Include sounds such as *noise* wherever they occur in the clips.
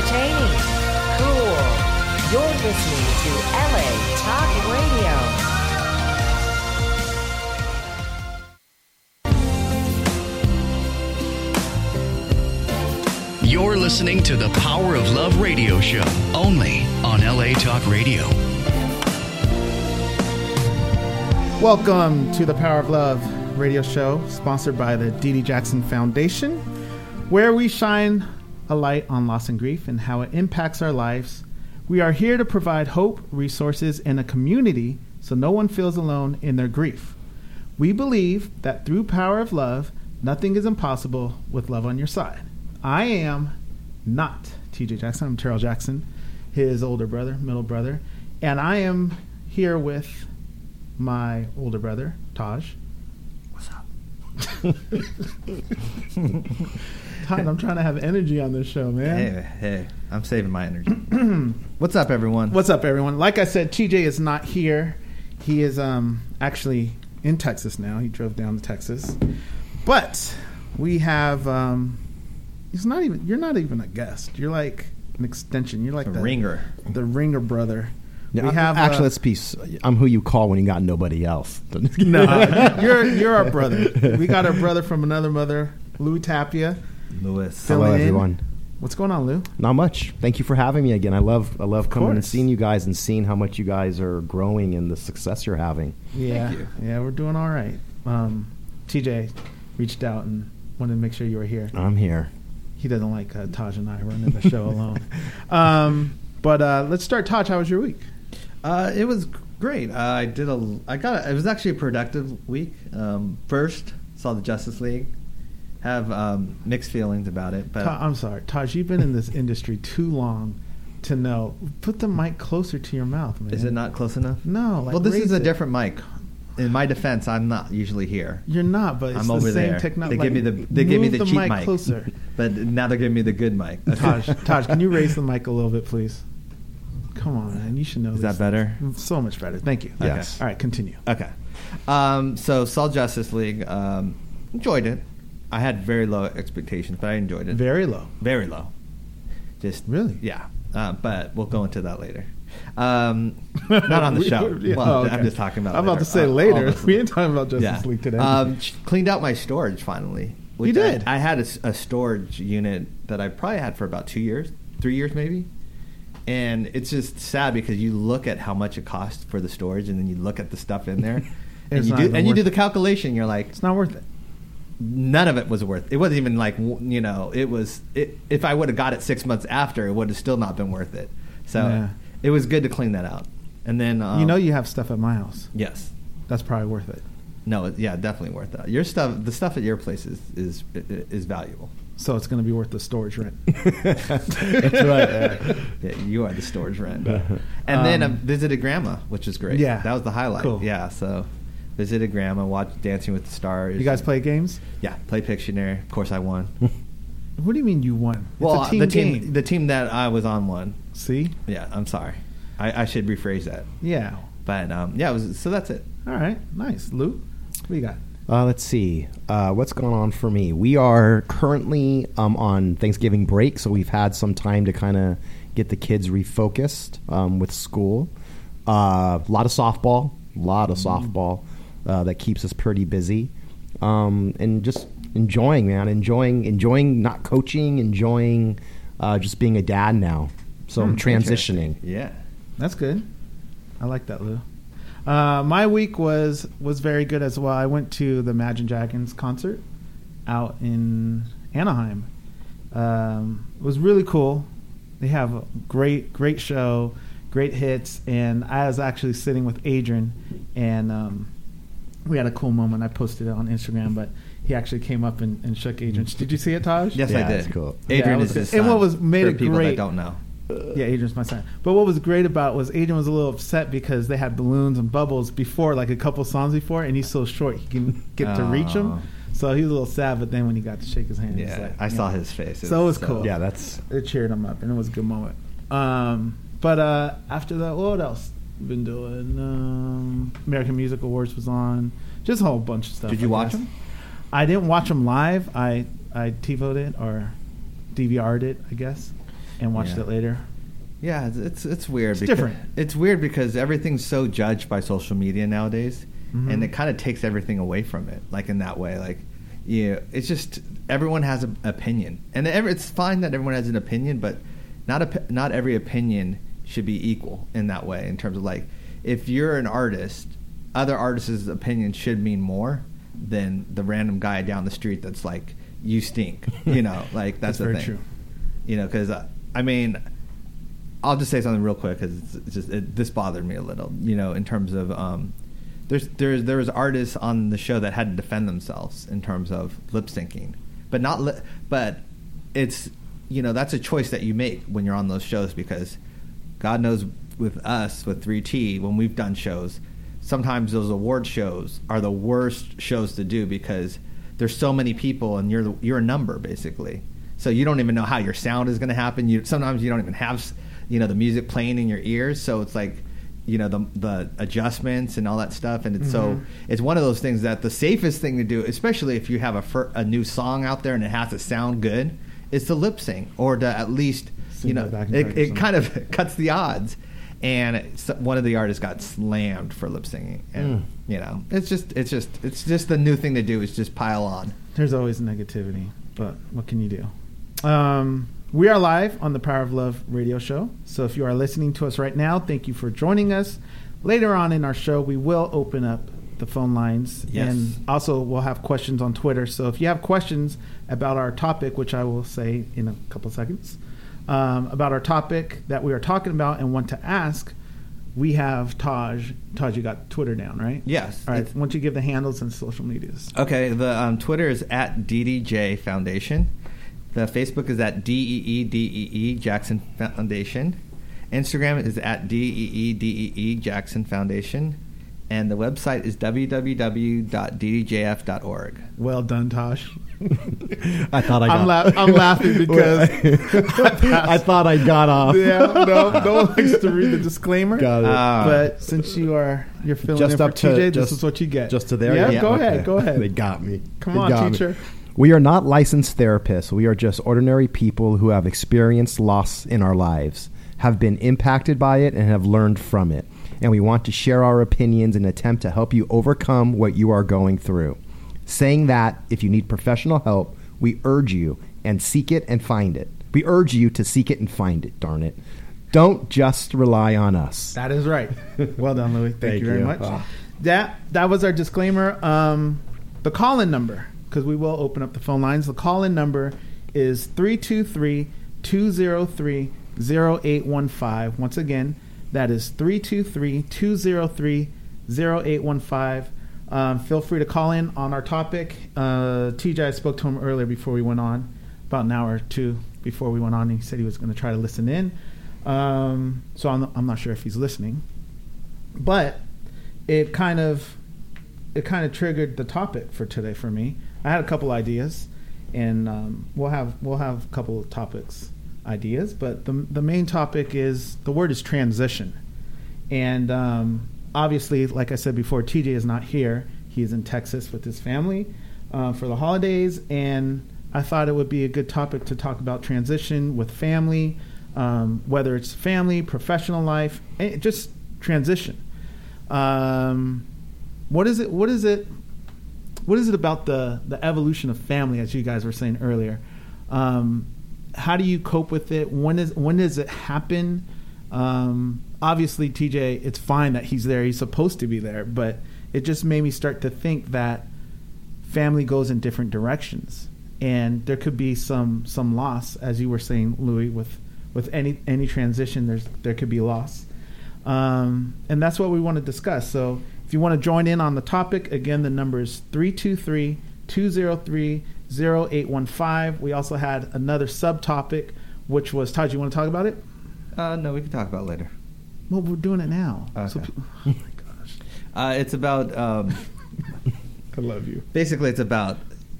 Irreverent, entertaining, cool. You're listening to LA Talk Radio. You're listening to the Power of Love radio show only on LA Talk Radio. Welcome to the Power of Love radio show, sponsored by the Dee Dee Jackson Foundation, where we shine a light on loss and grief and how it impacts our lives. We are here to provide hope, resources, and a community so no one feels alone in their grief. We believe that through power of love, nothing is impossible with love on your side. I am not TJ Jackson. I'm Taryll Jackson, his older brother, middle brother, and I am here with my older brother, Taj. What's up? *laughs* *laughs* Todd, I'm trying to have energy on this show, man. Hey, hey, I'm saving my energy. *clears throat* What's up, everyone? What's up, everyone? Like I said, TJ is not here. He is um, actually in Texas now. He drove down to Texas, but we have. Um, he's not even. You're not even a guest. You're like an extension. You're like A the ringer. the ringer brother. Yeah, we have actually, uh, let's be. s- I'm who you call when you got nobody else. *laughs* no, you're you're our brother. We got our brother from another mother, Louie Tapia. Lewis. Hello, in. everyone. What's going on, Lou? Not much. Thank you for having me again. I love. I love coming and seeing you guys and seeing how much you guys are growing and the success you're having. Yeah, you. yeah, we're doing all right. Um, TJ reached out and wanted to make sure you were here. I'm here. He doesn't like uh, Taj and I running the show alone. *laughs* Um, but uh, let's start. Taj, how was your week? Uh, it was great. Uh, I did a. I got. A, it was actually a productive week. Um, first, saw the Justice League. Have um, mixed feelings about it, but Ta- I'm sorry, Taj. You've been in this industry too long to know. Put the mic closer to your mouth, man. is it not close enough? No. Like well, this is a it. different mic. In my defense, I'm not usually here. You're not, but it's I'm the over same there. technology. they give me the. They give me move the, cheap mic mic. closer. *laughs* but now they're giving me the good mic. Taj, *laughs* Taj, can you raise the mic a little bit, please? Come on, man. You should know. Is that better? So much better. Thank you. Yes. All right, continue. Okay. Um, so saw Justice League. Um, enjoyed it. I had very low expectations, but I enjoyed it. Very low. Very low. Just Really? yeah. Uh, but we'll go into that later. Um, not on the *laughs* show. yeah, Well, oh, okay. I'm just talking about. I'm about later. to say Uh, later. *laughs* We ain't talking about Justice yeah. League today. Um, cleaned out my storage finally. You did? I, I had a storage unit that I probably had for about two years, three years maybe. And it's just sad because you look at how much it costs for the storage, and then you look at the stuff in there, *laughs* and you do and you do the calculation. You're like, it's not worth it. None of it was worth. It wasn't even like you know. It was. It, if I would have got it six months after, it would have still not been worth it. So Yeah. it was good to clean that out. And then um, you know, you have stuff at my house. yes, That's probably worth it. no, yeah, definitely worth that. Your stuff, the stuff at your place is is is valuable. So it's going to be worth the storage rent. *laughs* That's right. Yeah, you are the storage rent. *laughs* And then I Um, visited grandma, which was great. Yeah. that was the highlight. Cool. Yeah, so visited grandma, watched Dancing with the Stars. You guys play games? Yeah, play Pictionary. Of course, I won. *laughs* What do you mean you won? well, it's a team the team, game. the team that I was on won. See? Yeah, I'm sorry. I, I should rephrase that. Yeah. But um, yeah, it was, so that's it. All right. Nice. Luke, what do you got? Uh, let's see. Uh, what's going on for me? We are currently um, on Thanksgiving break, so we've had some time to kind of get the kids refocused um, with school. Uh, A lot of softball, a lot of softball uh, that keeps us pretty busy, um, and just enjoying, man, enjoying, enjoying not coaching, enjoying uh, just being a dad now. So I'm Hmm, transitioning. Yeah. That's good. I like that, Lou. Uh, my week was was very good as well. I went to the Imagine Dragons concert out in Anaheim. Um, it was really cool. They have a great great show, great hits, and I was actually sitting with Adrian, and um, we had a cool moment. I posted it on Instagram, but he actually came up and, and shook Adrian's. Did you see it, Taj? Yes, Yeah, I did. that's cool. Adrian Yeah, it is was his good. And what was made for it people great- that don't know. Yeah, Adrian's my son. But what was great about it was Adrian was a little upset because they had balloons and bubbles before, like a couple songs before, and he's so short he can get to reach Oh. them. So he was a little sad, but then when he got to shake his hand, he was Yeah, like, I saw know, his face. So it was cool. Yeah, that's It cheered him up, and it was a good moment. Um, but uh, after that, what else been doing? Um, American Music Awards was on. Just a whole bunch of stuff. Did you I watch guess. them? I didn't watch them live. I I TiVoed it or DVR'd it, I guess, and watched Yeah. it later. Yeah, it's it's, it's weird. It's because, different. It's weird because everything's so judged by social media nowadays, Mhm. and it kind of takes everything away from it. Like in that way, like yeah, it's just everyone has an opinion, and every, it's fine that everyone has an opinion, but not a, not every opinion should be equal in that way. In terms of like, if you're an artist, other artists' opinion should mean more than the random guy down the street that's like, "You stink," you know, *laughs* like That's that's, the thing true. you know because uh, i mean i'll just say something real quick because it's, it's just it, this bothered me a little you know in terms of um there's there's there was artists on the show that had to defend themselves in terms of lip syncing but not li- but it's you know that's a choice that you make when you're on those shows because god knows with us with 3t when we've done shows sometimes those award shows are the worst shows to do because there's so many people and you're the, you're a number basically so you don't even know how your sound is going to happen. You sometimes you don't even have you know the music playing in your ears, so it's like you know the the adjustments and all that stuff. And it's so Mhm. it's one of those things that the safest thing to do, especially if you have a fir- a new song out there and it has to sound good, is to lip sync or to at least you know it, it kind of *laughs* cuts the odds. And one of the artists got slammed for lip singing, and Mm. you know it's just it's just it's just the new thing to do is just pile on. There's always negativity, but what can you do? Um, we are live on the Power of Love radio show. So if you are listening to us right now, thank you for joining us. Later on in our show, we will open up the phone lines. Yes. And also, we'll have questions on Twitter. So if you have questions about our topic, which I will say in a couple seconds, um, about our topic that we are talking about and want to ask, we have Taj. Taj, you got Twitter down, right? Yes. All right. Why don't you give the handles and social medias? Okay, the um, Twitter is at DDJ Foundation. The Facebook is at DEE DEE E Jackson Foundation. Instagram is at DEE DEE E Jackson Foundation. And the website is www.ddjf.org. Well done, Taj. I thought I got. I'm, la- I'm *laughs* laughing because *laughs* *laughs* I thought I got off. yeah, no, no one likes to read the disclaimer. Got it. Ah. But since you are you're filling just in for to TJ, just, this is what you get. Just to there. Yeah, go Okay. ahead, go ahead. they got me. Come They on, got me. teacher. We are not licensed therapists. We are just ordinary people who have experienced loss in our lives, have been impacted by it, and have learned from it. And we want to share our opinions and attempt to help you overcome what you are going through. Saying that, if you need professional help, we urge you and seek it and find it. We urge you to seek it and find it, darn it. Don't just rely on us. That is right. *laughs* Well done, Louie. Thank, Thank you very you. much. Ah. That that was our disclaimer. Um, the call-in number, because we will open up the phone lines. The call-in number is 323-203-0815. Once again, that is 323-203-0815. Um, feel free to call in on our topic. Uh, TJ, I spoke to him earlier before we went on, about an hour or two before we went on. He said he was going to try to listen in. Um, so I'm, I'm not sure if he's listening, but it kind of it kind of triggered the topic for today for me. I had a couple ideas, and um, we'll have we'll have a couple of topics ideas, but the the main topic is the word is transition, and um, obviously, like I said before, TJ is not here. He's in Texas with his family uh, for the holidays, and I thought it would be a good topic to talk about transition with family, um, whether it's family, professional life, just transition. Um, what is it? What is it? What is it about the the evolution of family, as you guys were saying earlier? Um, how do you cope with it? When is when does it happen? Um, obviously, TJ, it's fine that he's there. He's supposed to be there, but it just made me start to think that family goes in different directions, and there could be some some loss, as you were saying, Louie, with with any any transition. There's there could be loss, um, and that's what we want to discuss. So, if you want to join in on the topic, again, the number is 323 203 0815. We also had another subtopic, which was Todd, you want to talk about it? Uh, no, we can talk about later. Well, we're doing it now. Okay. pe- *laughs* oh my gosh. Uh, it's about um, *laughs* I love you. basically it's about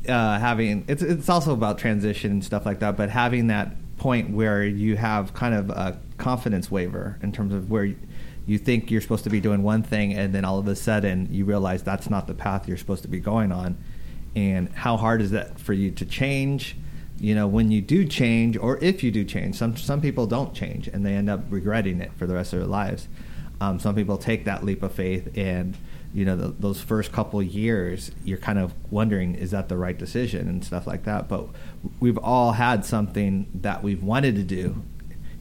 uh, having it's it's also about transition and stuff like that but having that point where you have kind of a confidence waiver in terms of where you, you think you're supposed to be doing one thing and then all of a sudden you realize that's not the path you're supposed to be going on and how hard is that for you to change you know, when you do change, or if you do change, some some people don't change and they end up regretting it for the rest of their lives. Um, some people take that leap of faith, and you know, the, those first couple years, you're kind of wondering, is that the right decision and stuff like that. But we've all had something that we've wanted to do,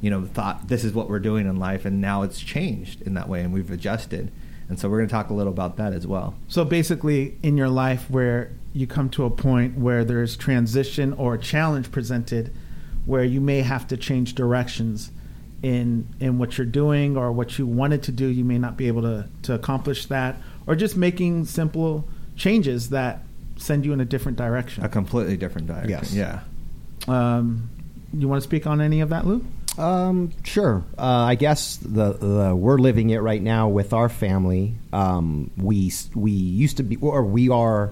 you know, thought this is what we're doing in life, and now it's changed in that way, and we've adjusted. And so we're going to talk a little about that as well. So basically, in your life where you come to a point where there's transition or a challenge presented, where you may have to change directions in in what you're doing or what you wanted to do, you may not be able to to accomplish that, or just making simple changes that send you in a different direction. A completely different direction. Yes. Yeah. Um, you want to speak on any of that, Lou? Um, sure. Uh, I guess the, the we're living it right now with our family. Um, we we used to be, or we are.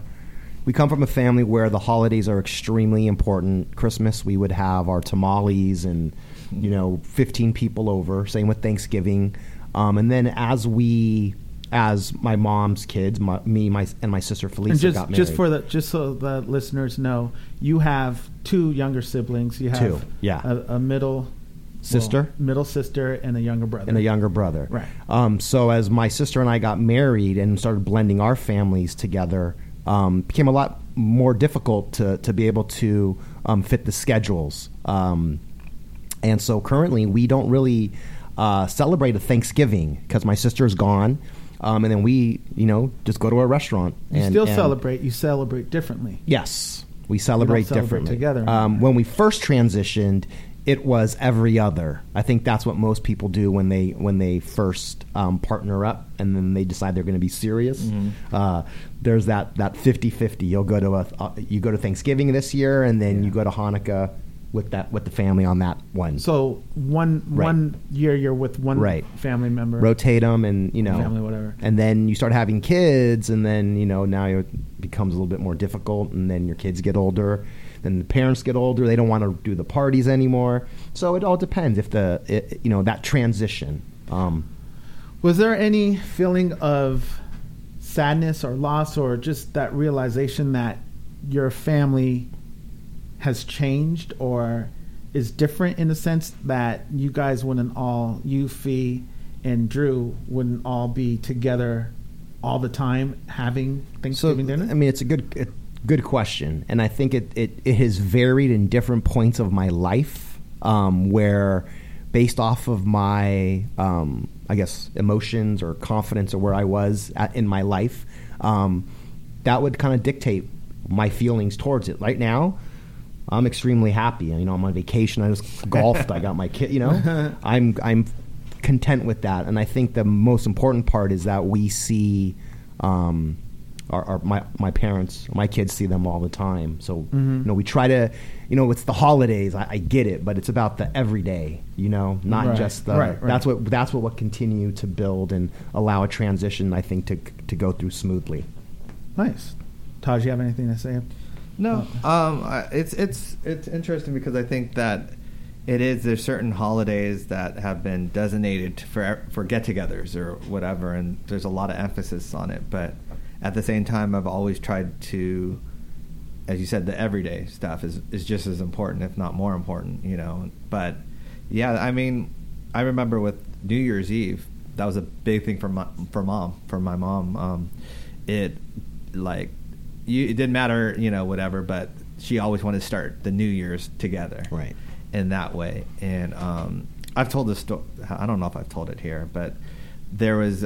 We come from a family where the holidays are extremely important. Christmas, we would have our tamales and you know, fifteen people over. Same with Thanksgiving. Um, and then as we, as my mom's kids, my, me, my and my sister Felicia and just got married. just for the just so the listeners know, you have two younger siblings. You have Two, yeah. a, a middle Sister? well, middle sister, and a younger brother. and a younger brother. Right. Um, so as my sister and I got married and started blending our families together, um, became a lot more difficult to to be able to um, fit the schedules. Um, and so currently we don't really uh, celebrate a Thanksgiving because my sister's gone. Um, and then we, you know, just go to a restaurant. You and, still and- celebrate. You celebrate differently. Yes, we celebrate celebrate differently together. Um, when we first transitioned, it was every other. I think that's what most people do when they when they first um, partner up and then they decide they're going to be serious. Mm-hmm. Uh, there's that that 50-50. You'll go to a uh, you go to Thanksgiving this year and then you go to Hanukkah with that with the family on that one. So one Right. one year you're with one Right. family member. rotate them and you know Family, whatever. and then you start having kids and then you know now it becomes a little bit more difficult and then your kids get older then the parents get older they don't want to do the parties anymore so it all depends if the it, you know that transition um, Was there any feeling of sadness or loss or just that realization that your family has changed or is different in the sense that you guys wouldn't all, you, Fee, and Drew, wouldn't all be together all the time having Thanksgiving dinner? I mean, it's a good a good question, and I think it, it, it has varied in different points of my life, um, where based off of my um, I guess emotions or confidence or where I was at, in my life, um, that would kind of dictate my feelings towards it. Right now. I'm extremely happy. You know, I'm on vacation. I just *laughs* golfed. I got my kid. You know, *laughs* I'm I'm content with that. And I think the most important part is that we see um, our, our my my parents, my kids see them all the time. So Mm-hmm. you know, we try to, you know, it's the holidays. I, I get it, but it's about the everyday. You know, not Right. just the. Right, right. That's what that's what will continue to build and allow a transition. I think to to go through smoothly. nice. Taj, you have anything to say? No, um, it's it's it's interesting because I think that it is there's certain holidays that have been designated for for get-togethers or whatever, and there's a lot of emphasis on it. But at the same time, I've always tried to, as you said, the everyday stuff is is just as important, if not more important. You know, but yeah, I mean, I remember with New Year's Eve, that was a big thing for my for mom for my mom. Um, it like you, it didn't matter, you know, whatever, but she always wanted to start the New Year's together, Right. In that way, and um, I've told this story. I don't know if I've told it here, but there was,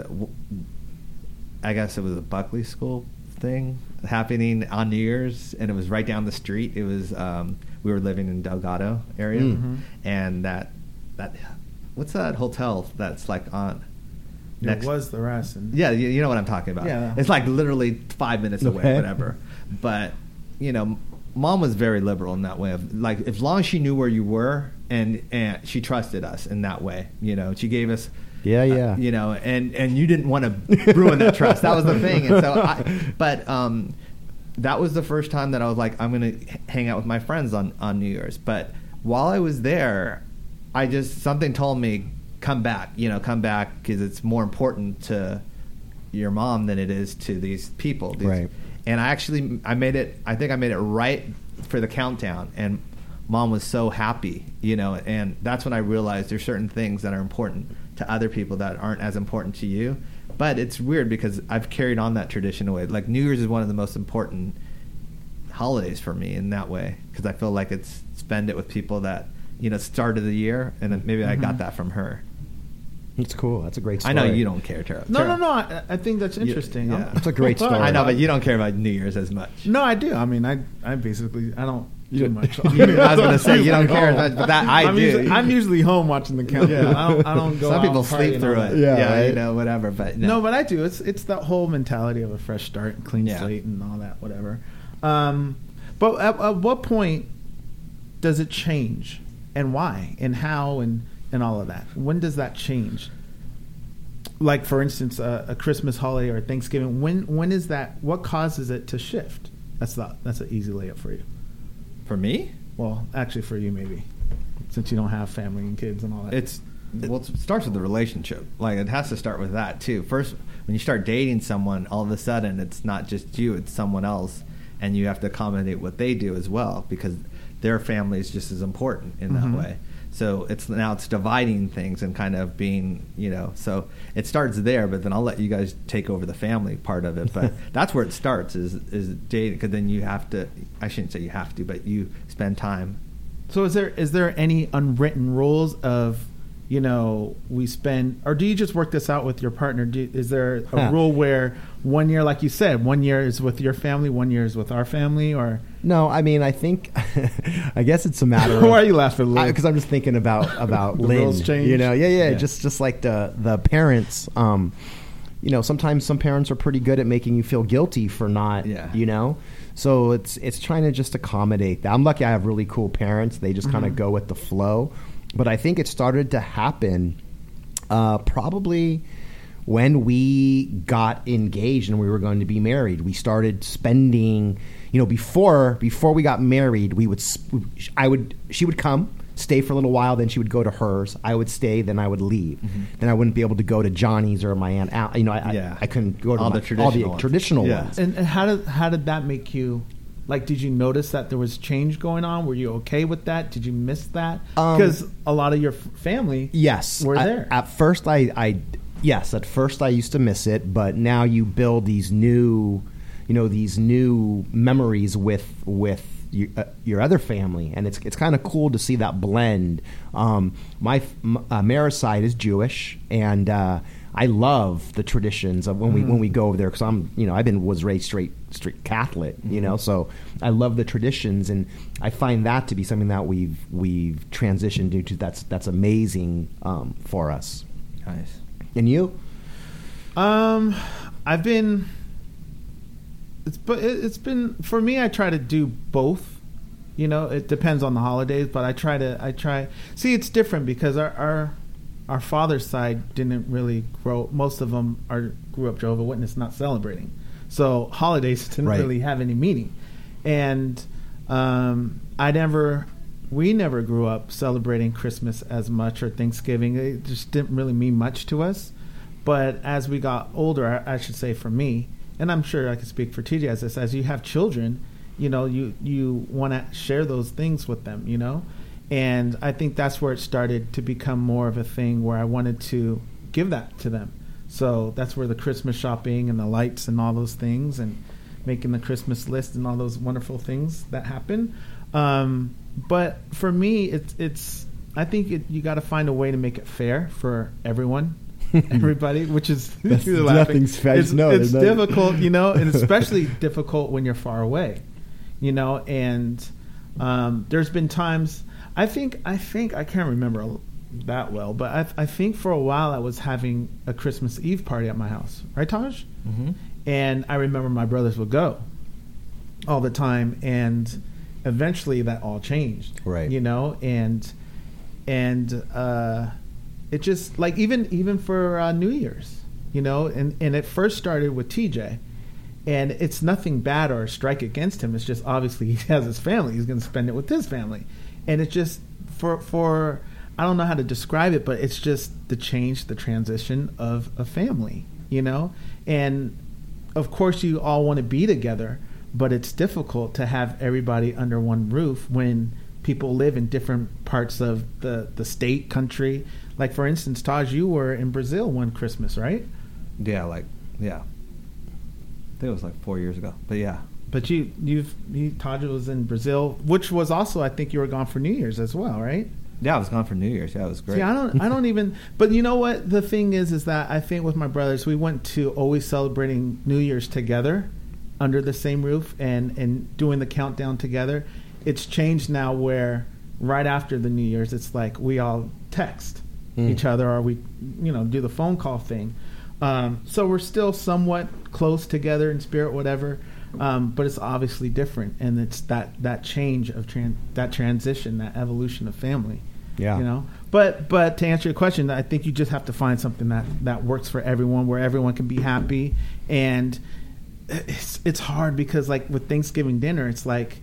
I guess it was a Buckley School thing happening on New Year's, and it was right down the street. It was um, we were living in Delgado area, Mm. and that that what's that hotel that's like on It was the rest. Yeah, you, you know what I'm talking about. Yeah. It's like literally five minutes away, Okay. whatever. But you know, mom was very liberal in that way. Of like, as long as she knew where you were, and and she trusted us in that way. You know, she gave us. Yeah, uh, yeah. you know, and and you didn't want to ruin that trust. That was the thing. And so, *laughs* I, but um, that was the first time that I was like, I'm gonna hang out with my friends on on New Year's. But while I was there, I just something told me come back. You know, come back because it's more important to your mom than it is to these people. These- Right. And I actually I made it. I think I made it right for the countdown. And mom was so happy, you know, and that's when I realized there's certain things that are important to other people that aren't as important to you. But it's weird because I've carried on that tradition away. Like New Year's is one of the most important holidays for me in that way because I feel like it's spend it with people that you know start of the year, and then maybe I got mm-hmm. that from her. It's cool. That's a great story. I know you don't care, Tara. No, Tara- no, no. I, I think that's interesting. yeah. I'm- That's a great story. I know, but you don't care about New Year's as much. No, I do. I mean, I I basically I don't do much. You- *laughs* I was gonna say, you don't care usually as much, but that I I'm do. Usually, I'm usually home watching the countdown. Yeah. I don't. I don't go. Some out people sleep through it. that. Yeah, Yeah, you know, whatever. But no, No, but I do. It's it's that whole mentality of a fresh start, and clean Yeah. slate, and all that, whatever. Um, but at, at what point does it change, and why, and how, and and all of that? When does that change? Like for instance, a, a Christmas holiday or Thanksgiving. When when is that? What causes it to shift? That's the that's an easy layup for you. For me, Well, actually, for you maybe, since you don't have family and kids and all that. it's well, it starts with the relationship. Like it has to start with that too. First, when you start dating someone, all of a sudden it's not just you; it's someone else, and you have to accommodate what they do as well because their family is just as important in that Mhm. way. So it's now it's dividing things and kind of being, you know. So it starts there, but then I'll let you guys take over the family part of it. But *laughs* that's where it starts is is dating because then you have to. I shouldn't say you have to, but you spend time So is there is there any unwritten rules of you know we spend or do you just work this out with your partner? Do, is there a Huh. rule where one year, like you said, one year is with your family, one year is with our family, or No, I mean, I think, *laughs* I guess it's a matter. *laughs* of, why are you laughing? Because I'm just thinking about about *laughs* The Lynn. rules change? You know, yeah, yeah, Yeah. Just just like the the parents. Um, you know, sometimes some parents are pretty good at making you feel guilty for not. Yeah. You know, so it's it's trying to just accommodate that. I'm lucky I have really cool parents. They just kind of go with the flow. But I think it started to happen uh, probably when we got engaged and we were going to be married. We started spending, you know, before before we got married, we would s- I would she would come, stay for a little while, then she would go to hers. I would stay, then I would leave. Then I wouldn't be able to go to Johnny's or my aunt. Al- You know, I, I- Yeah. I, couldn't go to All my- the traditional ones. traditional Yeah. ones. and, and how did how did that make you? Like, did you notice that there was change going on? Were you okay with that? Did you miss that? Um, Because a lot of your f- family, Yes, were there. At, first, I, I, yes, at first I used to miss it, but now you build these new, you know, these new memories with with your, uh, your other family, and it's it's kind of cool to see that blend. Um, my uh, Mara's side is Jewish, and uh, I love the traditions of when we when we go over there because I'm you know I've been was raised straight straight Catholic, you know, so I love the traditions, and I find that to be something that we've we've transitioned into. That's that's amazing um, for us. Nice. And you? Um, I've been. It's but it, it's been for me. I try to do both. You know, it depends on the holidays, but I try to. I try. See, it's different because our our, our father's side didn't really grow. Most of them are grew up Jehovah Witness, not celebrating. So holidays *laughs* didn't Right. really have any meaning, and um, I never. We never grew up celebrating Christmas as much or Thanksgiving. It just didn't really mean much to us. But as we got older, I, I should say for me, and I'm sure I can speak for TJ as this, as you have children, you know, you you want to share those things with them, you know, and I think that's where it started to become more of a thing where I wanted to give that to them. So that's where the Christmas shopping and the lights and all those things and making the Christmas list and all those wonderful things that happen. Um, but for me, it's it's I think it, you got to find a way to make it fair for everyone, *laughs* everybody, which is *laughs* *laughs* nothing's fair. It's, No, it's difficult, you know, and especially difficult when you're far away, you know. And um, there's been times I think I think I can't remember that well, but I, I think for a while I was having a Christmas Eve party at my house, right, Taj? Mm-hmm. And I remember my brothers would go all the time, and eventually that all changed, Right. You know, and and uh, it just like even even for uh, New Year's, you know, and and it first started with TJ, and it's nothing bad or a strike against him. It's just obviously *laughs* he has his family. He's going to spend it with his family, and it's just for for I don't know how to describe it, but it's just the change, the transition of a family, you know, and of course you all want to be together, but it's difficult to have everybody under one roof when people live in different parts of the the state, country. Like for instance, Taj, you were in Brazil one Christmas, right? Yeah, like yeah. I think it was like four years ago, but yeah. But you, you've, you, Taj was in Brazil, which was also, I think, you were gone for New Year's as well, right? Yeah, I was gone for New Year's. Yeah, it was great. See, I don't, I don't even. But you know what? The thing is, is that I think with my brothers, we went to always celebrating New Year's together, under the same roof, and and doing the countdown together. It's changed now, where right after the New Year's, it's like we all text Mm. each other, or we, you know, do the phone call thing. Um, so we're still somewhat close together in spirit, whatever. Um, but it's obviously different, and it's that that change of tran- that transition, that evolution of family Yeah. you know but but to answer your question i think you just have to find something that that works for everyone where everyone can be happy and it's it's hard because like with thanksgiving dinner it's like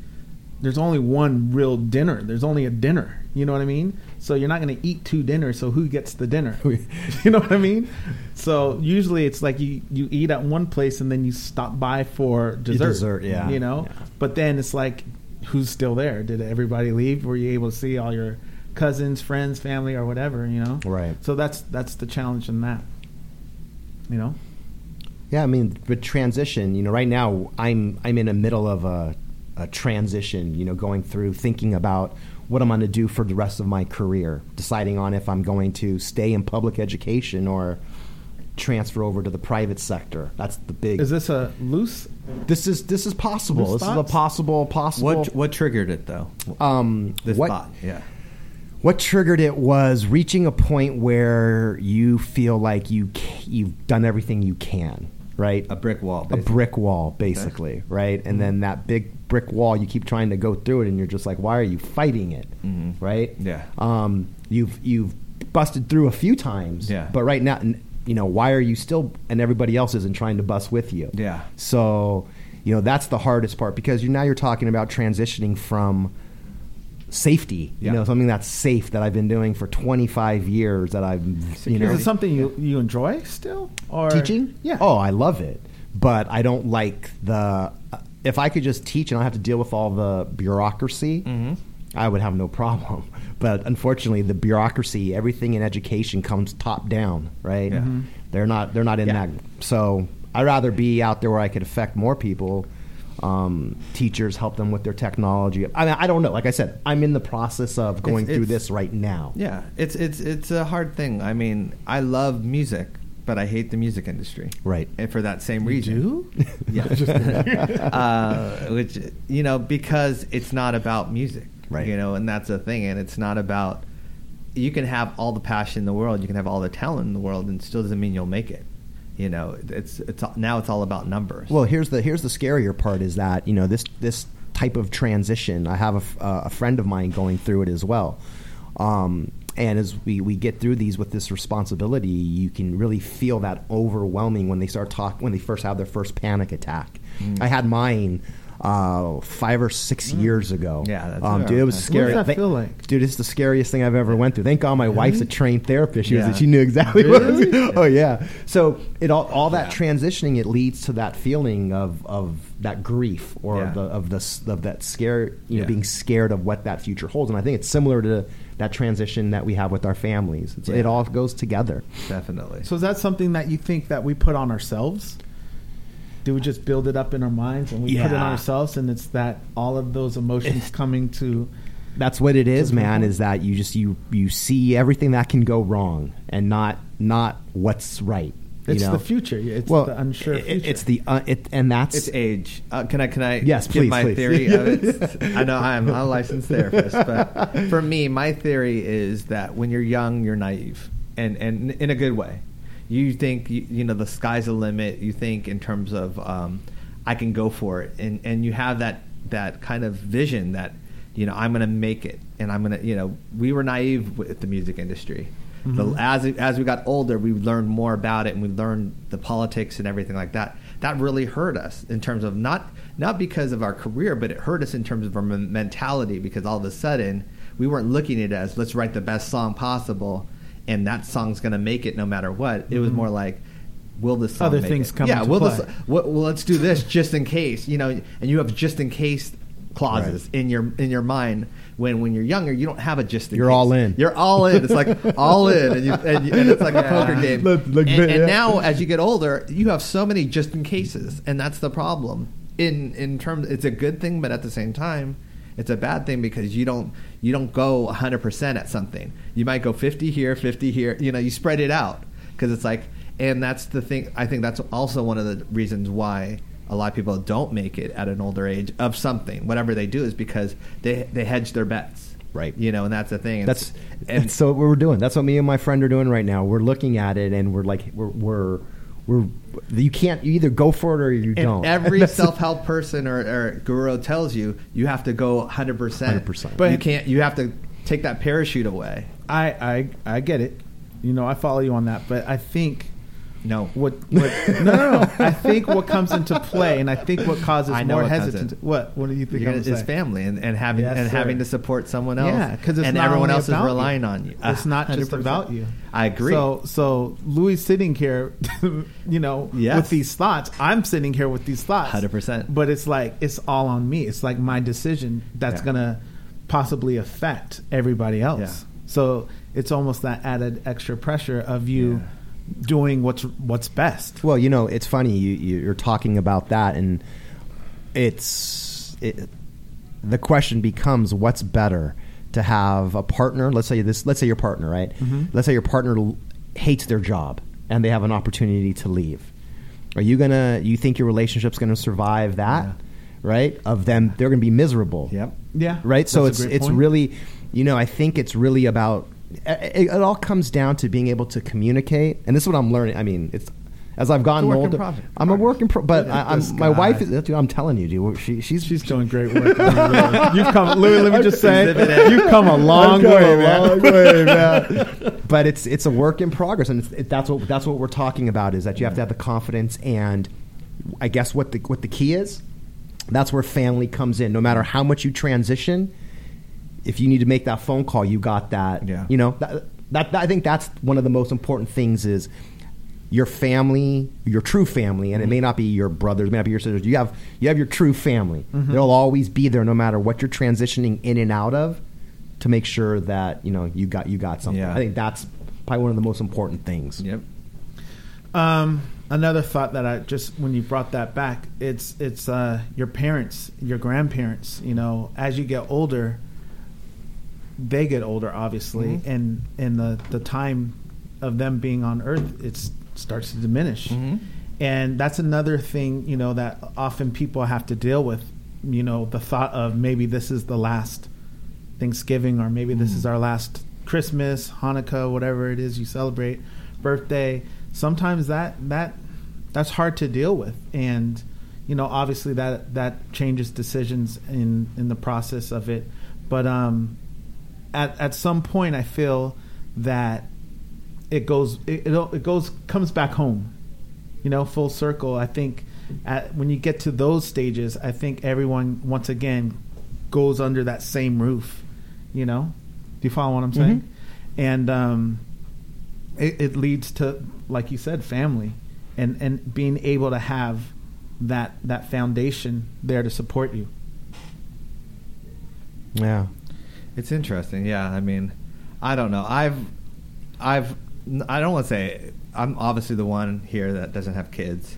there's only one real dinner. There's only a dinner. You know what i mean? So you're not going to eat two dinners so who gets the dinner? *laughs* You know what i mean? So usually it's like you you eat at one place and then you stop by for dessert dessert, yeah. you know? Yeah. but then it's like who's still there? Did everybody leave? Were you able to see all your cousins friends family or whatever you know? Right. so that's that's the challenge in that you know? Yeah, I mean, the transition. You know, right now I'm I'm in the middle of a, a transition. You know, going through thinking about what I'm going to do for the rest of my career, deciding on if I'm going to stay in public education or transfer over to the private sector. That's the big. is this a loose this is this is possible. Loose This is a possible possible. What what triggered it though? um This what thought, yeah. what triggered it was reaching a point where you feel like you you've done everything you can, right? A brick wall. a basically. brick wall basically right and then that big brick wall you keep trying to go through it and you're just like why are you fighting it Mhm. right Yeah. um you've you've busted through a few times Yeah. but right now you know why are you still and everybody else isn't trying to bust with you Yeah. so you know that's the hardest part because you now you're talking about transitioning from safety Yeah. you know something that's safe that I've been doing for 25 years that I've you know is it something you you enjoy still or teaching yeah oh i love it but i don't like the if i could just teach and i have to deal with all the bureaucracy Mhm. i would have no problem *laughs* but unfortunately the bureaucracy everything in education comes top down right Yeah. Mhm. they're not they're not in Yeah. that so i'd rather be out there where i could affect more people um, teachers help them with their technology. I mean, I don't know. Like I said, I'm in the process of going It's- through it's- this right now. Yeah, it's it's it's a hard thing. I mean, I love music, but I hate the music industry. Right. And for that same You reason. do? *laughs* Yeah. *laughs* *laughs* uh, which you know because it's not about music. Right. You know, and that's the thing, and it's not about. You can have all the passion in the world, you can have all the talent in the world, and it still doesn't mean you'll make it. You know, it's it's now it's all about numbers. Well, here's the here's the scarier part is that you know this this type of transition. I have a, a friend of mine going through it as well, um, and as we we get through these with this responsibility, you can really feel that overwhelming when they start talk when they first have their first panic attack. Mm. I had mine. Uh, five or six years ago. Yeah, that's- um, dude, it was scary. What does that feel like? Dude, it's the scariest thing I've ever went through. Thank God my wife's a trained therapist. She Yeah. was, she knew exactly what. Really? Was, *laughs* oh yeah. So it all all that Yeah. transitioning it leads to that feeling of of that grief or Yeah. the, of the of that scare you know being scared of what that future holds. And I think it's similar to that transition that we have with our families. It's, It all goes together. Definitely. So is that something that you think that we put on ourselves? Do we just build it up in our minds and we put it on ourselves, and it's that all of those emotions coming to That's what it is, man. Is that you just you you see everything that can go wrong and not not what's right. You it's know? the future. It's well, the unsure it- future. It's the uh, it and that's It's age. Uh, can I? Can I? Yes, give please, my please. theory of it. *laughs* I know I'm not a licensed therapist, but for me, my theory is that when you're young, you're naive, and and in a good way. You think you, you know the sky's the limit. You think in terms of um, I can go for it, and and you have that that kind of vision that you know I'm going to make it, and I'm going to you know we were naive with the music industry. The, mm-hmm. as as we got older, we learned more about it, and we learned the politics and everything like that. That really hurt us in terms of not not because of our career, but it hurt us in terms of our men- mentality. Because all of a sudden, we weren't looking at it as let's write the best song possible, and that song's going to make it no matter what. It was mm-hmm. more like, will this song Other things it? come Yeah, will play. this? Well, well, let's do this just in case, you know. And you have just in case clauses in your in your mind. When when you're younger, you don't have a just. In You're case. all in. You're all in. It's like all in, and, you, and, you, and it's like a poker game. Look- look and, bit, and now, as you get older, you have so many just in cases, and that's the problem. In in terms, it's a good thing, but at the same time, it's a bad thing because you don't you don't go 100 percent at something. You might go 50 here, 50 here. You know, you spread it out because it's like, and that's the thing. I think that's also one of the reasons why a lot of people don't make it at an older age of something, whatever they do, is because they they hedge their bets. Right. You know, and that's the thing. That's, It's- and that's so what we're doing. That's what me and my friend are doing right now. We're looking at it and we're like, we're, we're, we're you can't you either go for it or you And don't. *laughs* every self help person or, or guru tells you you have to go 100%. 100%. But you can't, you have to take that parachute away. I, I I get it. You know, I follow you on that, but I think No. what, what no, no, no. I think what comes into play, and I think what causes I know more what hesitant. What What do you think? You're I'm gonna, gonna it's say? family and, and having Yes, and sir. having to support someone else. Yeah, because and everyone else is relying you. on you. It's not ah, just 100%. about you. I agree. So, so Louie sitting here, *laughs* you know, Yes. with these thoughts. I'm sitting here with these thoughts, 100%. But it's like it's all on me. It's like my decision that's Yeah. gonna possibly affect everybody else. Yeah. So it's almost that added extra pressure of you Yeah. Doing what's what's best. Well, you know, it's funny you, you you're talking about that, and it's it, the question becomes what's better to have a partner. Let's say this. Let's say your partner, right? Mm-hmm. Let's say your partner hates their job and they have an opportunity to leave. Are you gonna? You think your relationship's gonna survive that? Yeah. Right? Of them, they're gonna be miserable Yep. Yeah. right so That's it's it's really you know i think it's really about it, it, it all comes down to being able to communicate and this is what i'm learning i mean it's as i've gotten older i'm a work in pro but I, I'm, my wife is dude, i'm telling you dude she, she's She's doing great *laughs* work. you've come, Louie. Let me just say, you've come a long come way, a man. long way, man. *laughs* but it's it's a work in progress, and it's, it, that's what that's what we're talking about. Is that you have to have the confidence, and I guess what the what the key is. That's where family comes in. No matter how much you transition, if you need to make that phone call, you got that. Yeah. You know that, that, that- I think that's one of the most important things is your family, your true family, and it may not be your brothers, it may not be your sisters. You have you have your true family. They'll always be there, no matter what you're transitioning in and out of, to make sure that you know you got you got something. Yeah. I think that's probably one of the most important things. Yep. Um, another thought that I just when you brought that back, it's it's uh, your parents, your grandparents. You know, as you get older, they get older, obviously, Mhm. and and the the time of them being on Earth it starts to diminish, Mhm. and that's another thing you know that often people have to deal with. You know, the thought of maybe this is the last Thanksgiving, or maybe this is our last Christmas, Hanukkah, whatever it is you celebrate, birthday. Sometimes that that that's hard to deal with, and you know, obviously that that changes decisions in in the process of it. But um, at at some point, I feel that it goes it, it goes comes back home. You know full circle. I think at, when you get to those stages i think everyone once again goes under that same roof. You know? Do you follow what i'm saying? And um it, it leads to like you said family and and being able to have that that foundation there to support you. Yeah. It's interesting. Yeah, I mean, I don't know. I've, I've, I don't want to say I'm obviously the one here that doesn't have kids,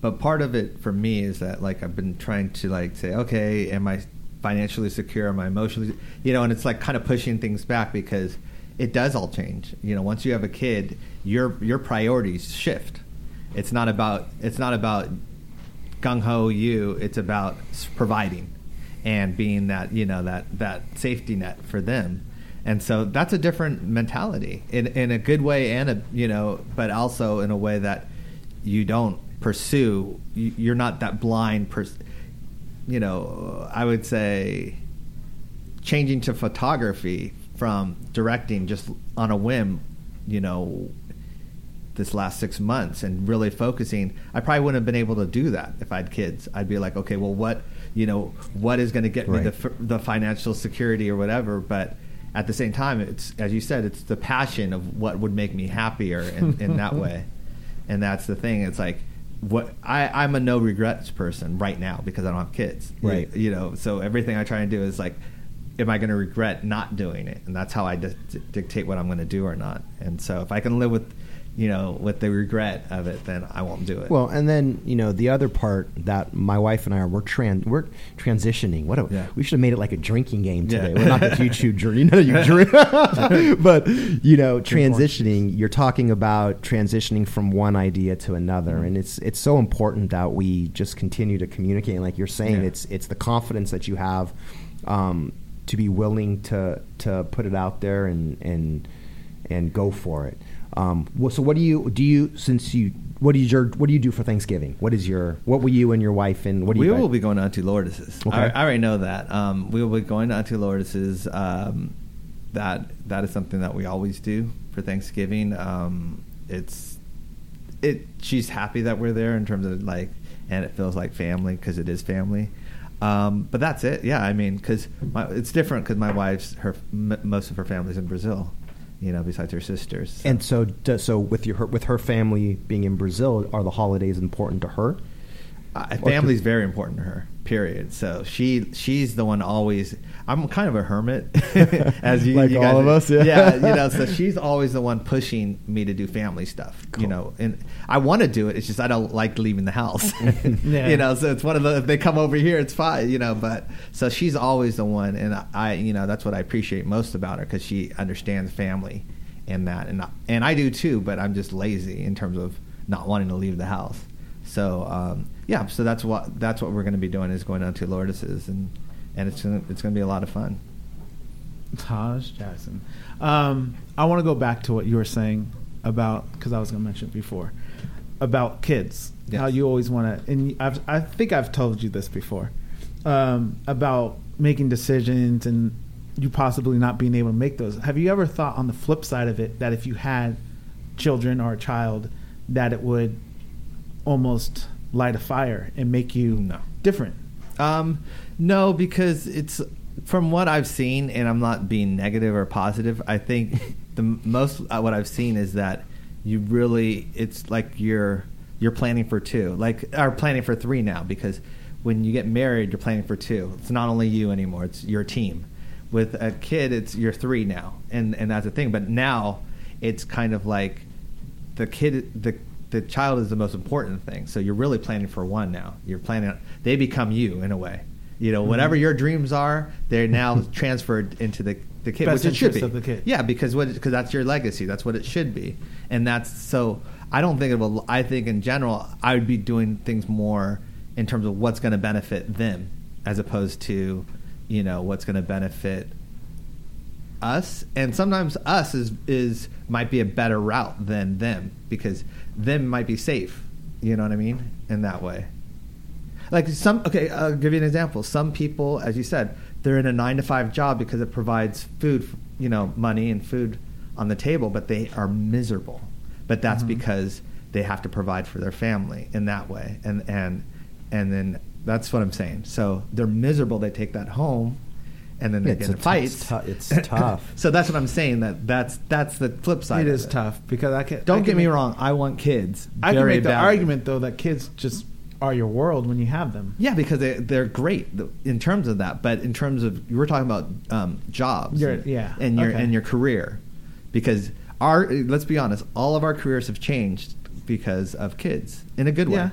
but part of it for me is that like I've been trying to like say, okay, am I financially secure? Am I emotionally, you know? And it's like kind of pushing things back because it does all change. You know, once you have a kid, your your priorities shift. It's not about it's not about gung ho you. It's about providing and being that you know that that safety net for them. And so that's a different mentality in in a good way and a you know, but also in a way that you don't pursue. You, you're not that blind. Pers- you know, I would say changing to photography from directing just on a whim. You know, this last six months and really focusing, I probably wouldn't have been able to do that if I had kids. I'd be like, okay, well, what you know, what is going to get me the the financial security or whatever, but. At the same time, it's as you said, it's the passion of what would make me happier in, in that *laughs* way, and that's the thing. It's like what I, I'm a no regrets person right now because I don't have kids. Right. You know, so everything I try to do is like, am I going to regret not doing it? And that's how I di- dictate what I'm going to do or not. And so if I can live with, you know, with the regret of it, then I won't do it. Well, and then you know the other part that my wife and I are we're tran we're transitioning. What a, Yeah. we should have made it like a drinking game Yeah. We're not the *laughs* you chew drink, you you drink, *laughs* but you know transitioning. You're talking about transitioning from one idea to another, Mm-hmm. and it's it's so important that we just continue to communicate. And like you're saying, Yeah. it's it's the confidence that you have um, to be willing to to put it out there and and and go for it. Um, well, so what do you do? You since you what do you your what do you do for Thanksgiving? What is your what will you and your wife and what do we you? will be going to Lourdes's. Okay. I, I already know that. Um, we will be going to Lourdes's. Um, that that is something that we always do for Thanksgiving. Um, it's it. She's happy that we're there in terms of like, and it feels like family because it is family. Um, but that's it. Yeah, I mean, because it's different because my wife's her m- most of her family's in Brazil. You know, besides her sisters. So- And so, so with your with her family being in Brazil, are the holidays important to her? Uh, is very important to her. Period. So she she's the one always. I'm kind of a hermit, *laughs* as you, Like you all guys- of us, yeah. yeah. You know, so *laughs* she's always the one pushing me to do family stuff. You know, and I want to do it. It's just I don't like leaving the house. *laughs* Yeah. You know, so it's one of the. If they come over here, it's fine. You know, but so she's always the one, and I, you know, that's what I appreciate most about her because she understands family and that, and I, and I do too. But I'm just lazy in terms of not wanting to leave the house. So um, yeah, so that's what that's what we're going to be doing is going down to Lourdes's and and it's gonna, it's going to be a lot of fun. Taj Jackson. Um, I want to go back to what you were saying about because I was going to mention it before about kids. Yes. How you always want to, and I've, I think I've told you this before um, about making decisions and you possibly not being able to make those. Have you ever thought on the flip side of it that if you had children or a child, that it would almost light a fire and make you No. different? Um, no, because it's from what I've seen, and I'm not being negative or positive. I think *laughs* the most uh, what I've seen is that you really it's like you're you're planning for two, like are planning for three now because when you get married, you're planning for two. It's not only you anymore; it's your team. With a kid, it's you're three now, and and that's the thing. But now it's kind of like the kid the the child is the most important thing. So you're really planning for one now. You're planning they become you in a way. You know whatever Mm-hmm. your dreams are they're now *laughs* transferred into the the kid Best which it should be. of the kid. yeah because what because that's your legacy. That's what it should be. And that's so i don't think of a i think in general i would be doing things more in terms of what's going to benefit them as opposed to you know what's going to benefit us. And sometimes us is is might be a better route than them because them might be safe. You know what i mean? In that way. Like some okay i'll give you an example. Some people as you said they're in a nine to five job because it provides food you know money and food on the table but they are miserable. But that's Mhm. because they have to provide for their family in that way. And and and then that's what i'm saying. So they're miserable. They take that home and then they It's get in fights it's it's tough. *laughs* so that's what i'm saying that that's that's the flip side It is tough because I can. don't I get can me make- wrong i want kids I can make the badly. argument though that kids just are your world when you have them. Yeah, because they, they're great in terms of that. But in terms of you were talking about um, jobs, Your- yeah, and your okay. and your career, because our let's be honest, all of our careers have changed because of kids in a good way. Yeah.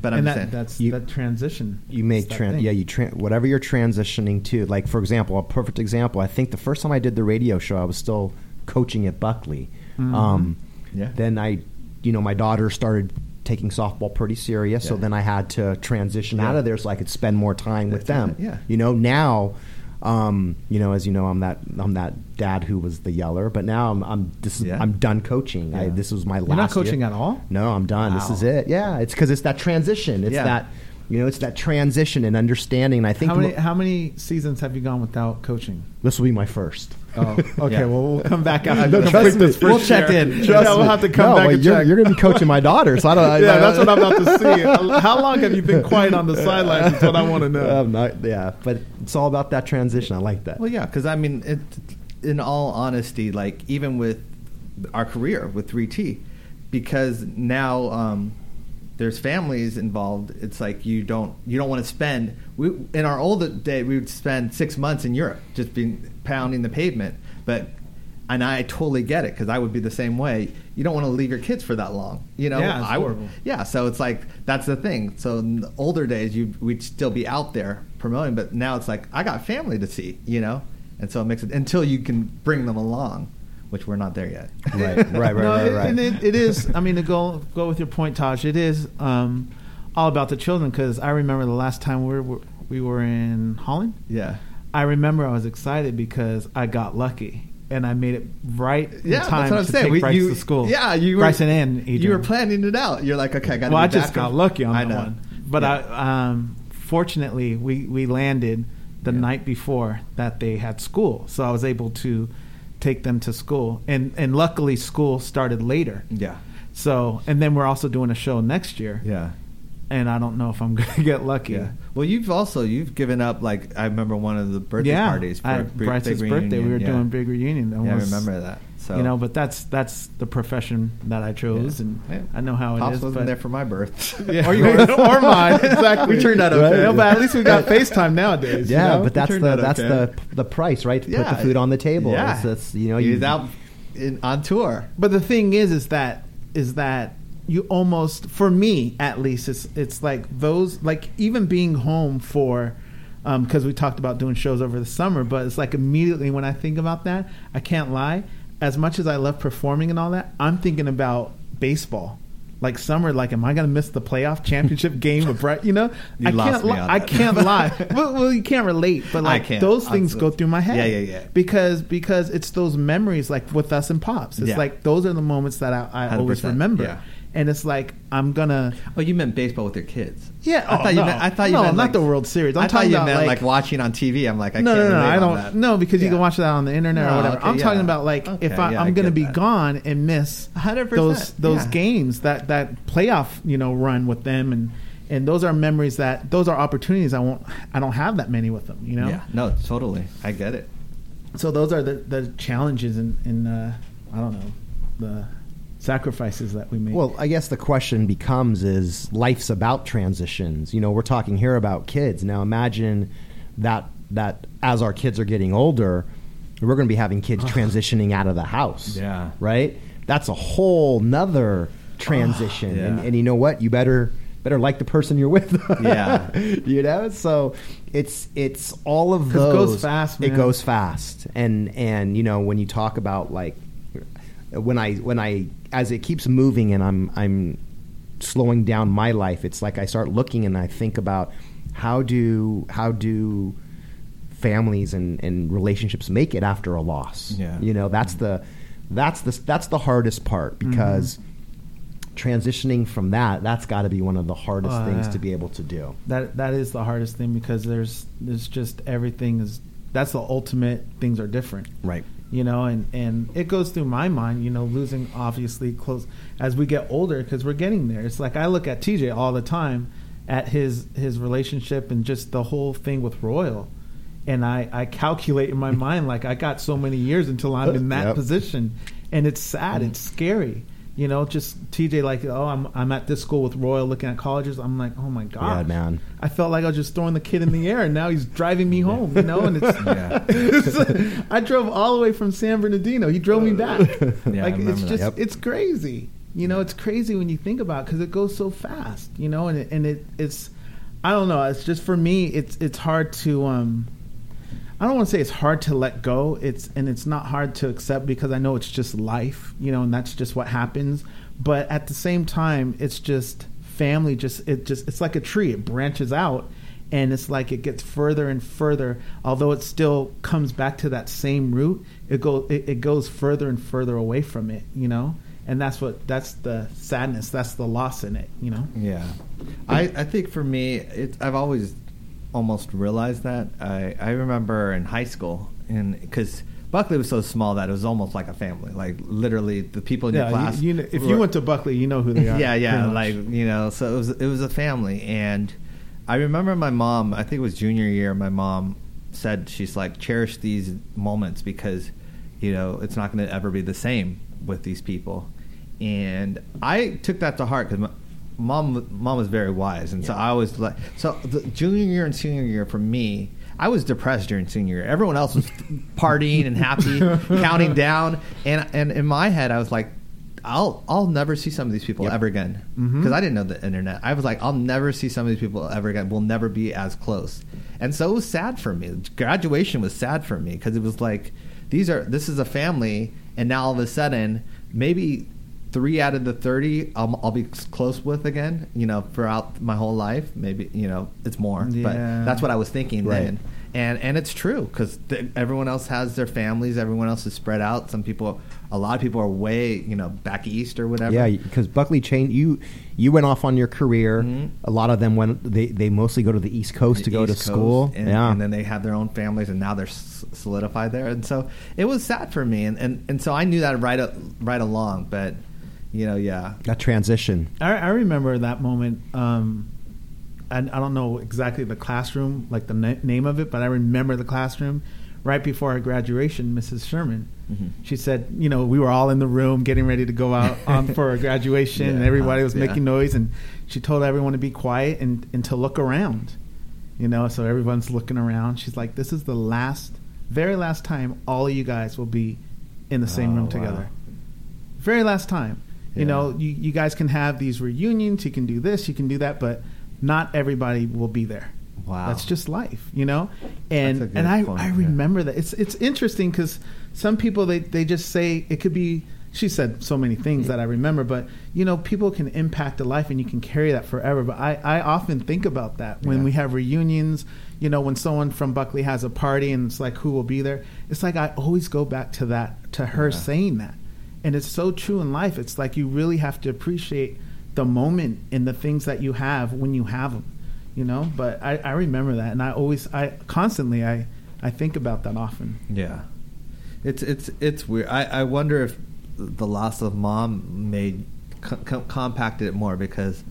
But I'm that, saying, that's You- that transition. you make tran- yeah you tra- whatever you're transitioning to like for example a perfect example i think the first time i did the radio show i was still coaching at buckley Mhm. um, Yeah. then i you know my daughter started taking softball pretty serious so then i had to transition Yeah. out of there so i could spend more time with them yeah. you know now um, you know as you know i'm that i'm that dad who was the yeller but now i'm, I'm this is, Yeah. i'm done coaching I, this was my last You're not coaching year. at all. no i'm done this is it yeah it's because it's that transition it's Yeah. that you know, it's that transition and understanding. And I think How many mo- how many seasons have you gone without coaching? this will be my first. Oh, okay. *laughs* Yeah. Well, we'll come back out. No, and trust me. this We'll check year. in. Yeah, we'll have to come No, back but and you're, you're going to be coaching my daughter, so I don't. I, yeah, I- that's what I'm about to see. *laughs* How long have you been quiet on the sidelines? That's what I want to know. *laughs* I'm not, yeah, but it's all about that transition. I like that. Well, yeah, because I mean, it, in all honesty, like even with our career with 3T, because now um, there's families involved. It's like you don't you don't want to spend. We in our old day we would spend six months in Europe just being pounding the pavement, but. And I totally get it because I would be the same way. You don't want to leave your kids for that long, you know. Yeah, I horrible. yeah, so it's like that's the thing. So in the older days, you we'd still be out there promoting, but now it's like I got family to see, you know, and so it makes it until you can bring them along, which we're not there yet. Right, right, right, no, right, right. And it, it is. I mean, to go go with your point, Taj. It is um, all about the children because I remember the last time we were we were in Holland. yeah, I remember I was excited because I got lucky and I made it right in yeah, time that's what I'm to saying. take We- Bryce you, to school. Yeah, you were, Bryson and Adrian. you were planning it out. You're like, okay, I got. Well, I just got lucky on I that know. one. But Yeah. I, um, fortunately, we, we landed the Yeah. night before that they had school, so I was able to take them to school, and and luckily school started later. Yeah, So and then we're also doing a show next year, yeah. and I don't know if I'm *laughs* gonna get lucky. Yeah. Well, you've also you've given up like I remember one of the birthday Yeah, parties for I- Bryce's birthday. We were yeah. doing big reunion. That Yeah, I remember that. So you know, but that's that's the profession that I chose, Yeah. and Yeah. I know how it is. Pops wasn't there for my birth. *laughs* Yeah, or yours *laughs* or mine. *laughs* Exactly. We turned out Right. okay. No, but at least we got FaceTime nowadays. you yeah, know? but that's the that's okay. the the price, right? To put the food on the table. Yeah. It's, it's, you know, you was out in, on tour. But the thing is, is that is that you almost, for me at least, it's it's like those, like even being home for, um, because we talked about doing shows over the summer, but it's like immediately when I think about that, I can't lie. As much as I love performing and all that, I'm thinking about baseball. Like summer, like am I going to miss the playoff *laughs* championship game with Brett? You know, You I lost can't. li- I that. can't *laughs* lie. well, you can't relate, but like can't. those things go through my head. Yeah, yeah, yeah. Because because it's those memories like with us and pops. It's Yeah. like those are the moments that I, I always remember. yeah. And it's like I'm gonna Oh, you meant baseball with your kids? yeah. I oh, thought you no. meant. I thought you no, meant not like, the World Series. I'm I thought you about meant like, like, watching on TV. I'm like, I no, can't no, no, I don't. No, because you can watch that on the internet or whatever. okay, I'm talking about like if Okay, I, yeah, I'm I going to be that. gone and miss 100%, those those yeah. games that that playoff you know run with them and and those are memories that those are opportunities I won't I don't have that many with them. You know. Yeah, no, totally. I get it. So those are the the challenges and in, uh, I don't know the sacrifices that we make. Well, I guess the question becomes is life's about transitions. You know, we're talking here about kids. Now imagine that that as our kids are getting older, we're going to be having kids *sighs* transitioning out of the house. Yeah. Right? That's a whole nother *sighs* transition. Yeah. And, and you know what? You better better like the person you're with. *laughs* Yeah. *laughs* you know? So it's it's all of those it goes fast, It goes fast. And and you know, when you talk about like when I when I as it keeps moving and I'm I'm slowing down my life, it's like I start looking and I think about how do how do families and, and relationships make it after a loss. Yeah. You know, that's the that's the that's the hardest part Mm-hmm. because transitioning from that, that's got to be one of the hardest Oh, things to be able to do. that that is the hardest thing because there's there's just everything is that's the ultimate things are different. Right. You know and and it goes through my mind you know losing obviously close as we get older because we're getting there. It's like i look at tj all the time at his his relationship and just the whole thing with royal. And i i calculate in my *laughs* mind like i got so many years until i'm uh, in that Yep. position. And it's sad mm. it's scary you know just tj like oh i'm i'm at this school with royal looking at colleges i'm like oh my god Yeah, man. i felt like i was just throwing the kid in the air and now he's driving me home you know and it's *laughs* Yeah. *laughs* I drove all the way from San Bernardino. He drove me back. *laughs* Yeah, like it's just Yep. it's crazy. You know, it's crazy when you think about because it, goes so fast. You know, and it, and it it's I don't know. It's just for me. It's it's hard to um. I don't want to say it's hard to let go. It's and it's not hard to accept because I know it's just life. You know, and that's just what happens. But at the same time, it's just family. Just it just it's like a tree. It branches out and it's like it gets further and further although it still comes back to that same root it go it, it goes further and further away from it you know and that's what that's the sadness that's the loss in it you know Yeah, I, I think for me, it, I've always almost realized that. I, I remember in high school, and because Buckley was so small that it was almost like a family. Like literally, the people in your class. you, you know, if were- you went to buckley you know who they *laughs* are yeah, yeah, like you know, so it was it was a family, and I remember my mom. I think it was junior year. My mom said she's like cherish these moments because you know it's not going to ever be the same with these people, and I took that to heart because mom mom was very wise, and so I was like, so the junior year and senior year for me. I was depressed during senior year. Everyone else was *laughs* partying and happy, *laughs* counting down, and and in my head, I was like, I'll I'll never see some of these people Yep. ever again mm-hmm. because I didn't know the internet. I was like, I'll never see some of these people ever again. We'll never be as close, and so it was sad for me. Graduation was sad for me because it was like these are this is a family, and now all of a sudden maybe three out of the thirty I'll, I'll be close with again. You know, throughout my whole life, maybe you know it's more, Yeah. but that's what I was thinking Right. then and and it's true because th- everyone else has their families everyone else is spread out some people a lot of people are way you know back east or whatever Yeah, because Buckley changed you. You went off on your career. Mhm. A lot of them went. They they mostly go to the East Coast to go to East Coast, school. and, yeah, and then they have their own families and now they're s- solidified there and so it was sad for me and and, and so i knew that right right along but you know yeah that transition. I, I remember that moment. Um, and I don't know exactly the classroom, like the na- name of it, but I remember the classroom right before our graduation. Mrs. Sherman, Mhm. she said, you know, we were all in the room getting ready to go out *laughs* on for our graduation, and everybody was yeah. making noise, and she told everyone to be quiet and, and to look around. You know, so everyone's looking around. She's like, "This is the last, very last time all of you guys will be in the same Oh, room wow. together." very last time. You Yeah. know, you, you guys can have these reunions, you can do this, you can do that, but not everybody will be there. Wow. That's just life, you know? And That's a good and I, point, I yeah. remember that. It's it's interesting because some people they, they just say it could be she said so many things that I remember, but you know, people can impact a life and you can carry that forever. But I, I often think about that when Yeah. we have reunions, you know, when someone from Buckley has a party and it's like who will be there. It's like I always go back to that to her Yeah. saying that. And it's so true in life. It's like you really have to appreciate the moment and the things that you have when you have them, you know. But I, I remember that, and I always, I constantly, I, I think about that often. Yeah, it's it's it's weird. I, I wonder if the loss of mom made co- co- compacted it more because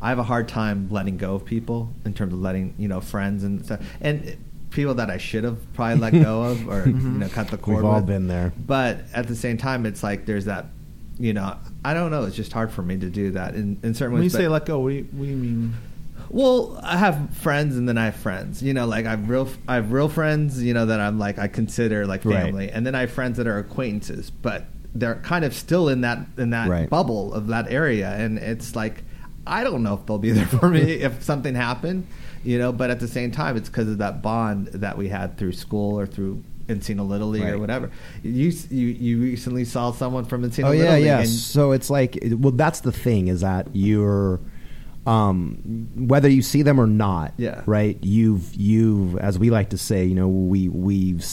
I have a hard time letting go of people in terms of letting you know friends and stuff and people that I should have probably let go of or *laughs* mm-hmm. you know cut the cord. We've all with. been there. But at the same time, it's like there's that. You know, I don't know. It's just hard for me to do that in, in certain ways When you ways. say let go, what do you, what do you mean? well, I have friends and then I have friends. You know, like I have real I have real friends, you know, that I'm like I consider like Right. family. And then I have friends that are acquaintances, but they're kind of still in that in that Right. bubble of that area and it's like I don't know if they'll be there *laughs* for me if something happened, you know, but at the same time it's because of that bond that we had through school or through Encino Little League or whatever. You you you recently saw someone from Encino Oh Little yeah, League yeah. and- So it's like, well, that's the thing is that you're, um, whether you see them or not, Yeah. right? You've you've, as we like to say, you know, we we've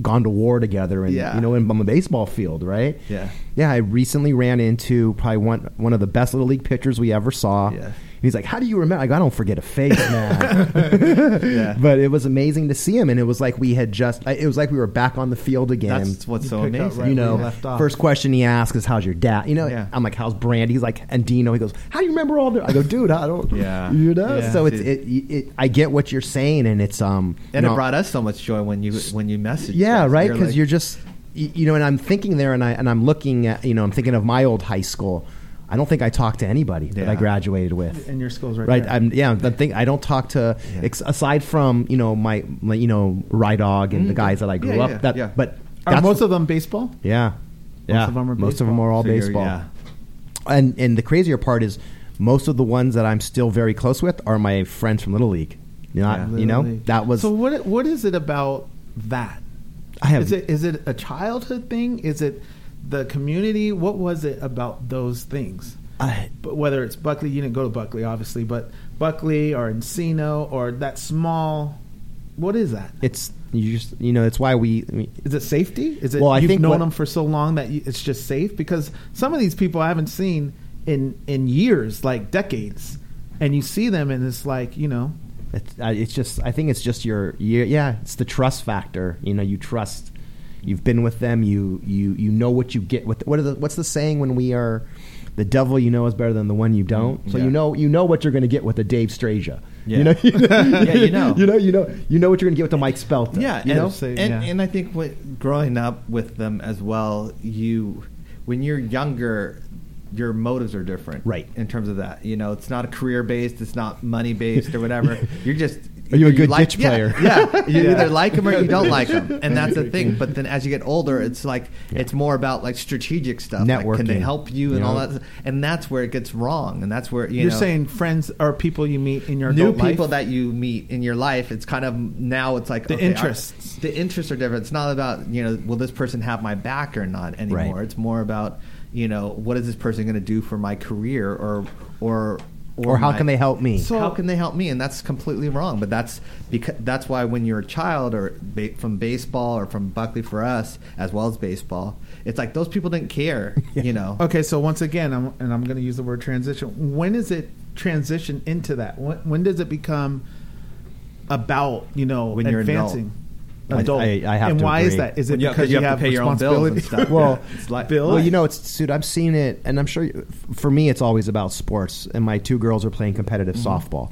gone to war together, and Yeah. you know, in, on the baseball field, right? Yeah. yeah. I recently ran into probably one one of the best little league pitchers we ever saw. Yeah. And he's like, "How do you remember?" I go, "I don't forget a face, *laughs* man." Yeah. But it was amazing to see him, and it was like we had just. It was like we were back on the field again that's what's You so amazing. right you know, you left off. first question he asks is, "How's your dad?" You know, Yeah. I'm like, "How's Brandy?" He's like, "And Dino." He goes, "How do you remember all the?" I go, "Dude, I don't." Yeah. you know. Yeah. So it's it, it, I get what you're saying, and it's um, you And know, it brought us so much joy when you when you messaged. yeah, us. right, You're because like- you're just you know, and I'm thinking there, and I and I'm looking at you know, I'm thinking of my old high school. I don't think I talked to anybody that I graduated with. And your school's right, Right, there. I'm yeah. The thing I don't talk to Yeah. ex- aside from you know my, my you know Rye Dog and the Mm, guys that I grew yeah, up. yeah, that yeah. but Are most of them baseball? yeah, yeah. of them are most of them are all So baseball. yeah. And and the crazier part is most of the ones that I'm still very close with are my friends from Little League. Not Yeah. you know Literally. that was So what what is it about that? I have Is it is it a childhood thing? Is it the community? What was it about those things? I, But whether it's Buckley, you didn't go to Buckley, obviously, but Buckley or Encino or that small, what is that? it's you just you know it's why we. Is it safety? Is it Well, I you've think known what- them for so long that you, it's just safe? Because some of these people I haven't seen in in years, like decades, and you see them and it's like you know, It's, it's just I think it's just your, your yeah it's the trust factor you know you trust you've been with them you you you know what you get with what are the what's the saying when we are the devil you know is better than the one you don't so Yeah. you know you know what you're going to get with a Dave Strasia Yeah. you know *laughs* *laughs* Yeah, you know. you know you know you know what you're going to get with a Mike Spelta Yeah, you and, know Say- and, yeah. and I think what, growing up with them as well, you when you're younger, your motives are different, Right. In terms of that, you know, it's not a career based, it's not money based or whatever. *laughs* You're just Are you a good like, ditch yeah, player? Yeah, *laughs* you Yeah. either like them or you don't like them, and that's the thing. But then as you get older, it's like Yeah. it's more about like strategic stuff. Like, can they help you and you all that? And that's where it gets wrong, and that's where you You're know, saying friends or people you meet in your new adult life? people that you meet in your life it's kind of now it's like The okay, our- interests. the interests are different it's not about you know will this person have my back or not anymore Right. it's more about you know what is this person going to do for my career or or Or oh how my- can they help me? So- how can they help me and that's completely wrong but that's because that's why when you're a child or ba- from baseball or from buckley for us as well as baseball it's like those people didn't care *laughs* you know Okay, so once again, I'm, and I'm going to use the word transition. When is it transition into that? When, when does it become about you know When you're adult. I- Adult. I- I have and to why is agree. that? Is it Yeah, 'cause because you you have have, to pay your own bills and responsibility? stuff. *laughs* Well, It's like- Bill, Well, you know, it's dude. I've seen it, and I'm sure you- for me, it's always about sports. And my two girls are playing competitive Mm-hmm. softball.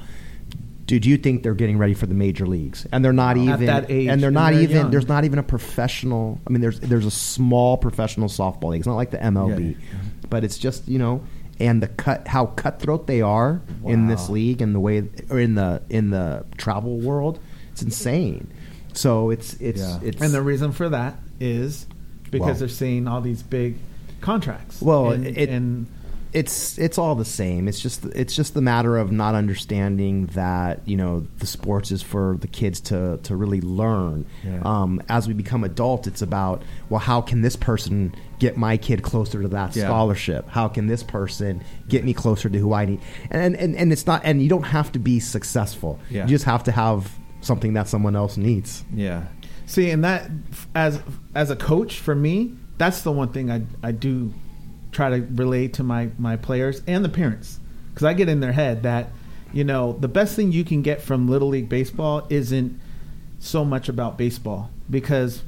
Dude, you think they're getting ready for the major leagues, and they're not At even. that age, and they're not they're even. young. There's not even a professional. I mean, there's there's a small professional softball league. It's not like the MLB, Yeah. but it's just you know, and the cut how cutthroat they are in this league and the way or in the in the travel world. It's insane. So it's it's Yeah. it's and the reason for that is because Well- they're seeing all these big contracts. Well, and, it- and it's it's all the same. It's just it's just the matter of not understanding that you know the sports is for the kids to to really learn. Yeah. Um, as we become adults, it's about well, how can this person get my kid closer to that Yeah. scholarship? How can this person get me closer to who I need? And and and it's not. And you don't have to be successful. Yeah. You just have to have something that someone else needs. yeah. See, and that as as a coach for me, that's the one thing I I do try to relate to my my players and the parents. Because I get in their head that you know the best thing you can get from little league baseball isn't so much about baseball. Because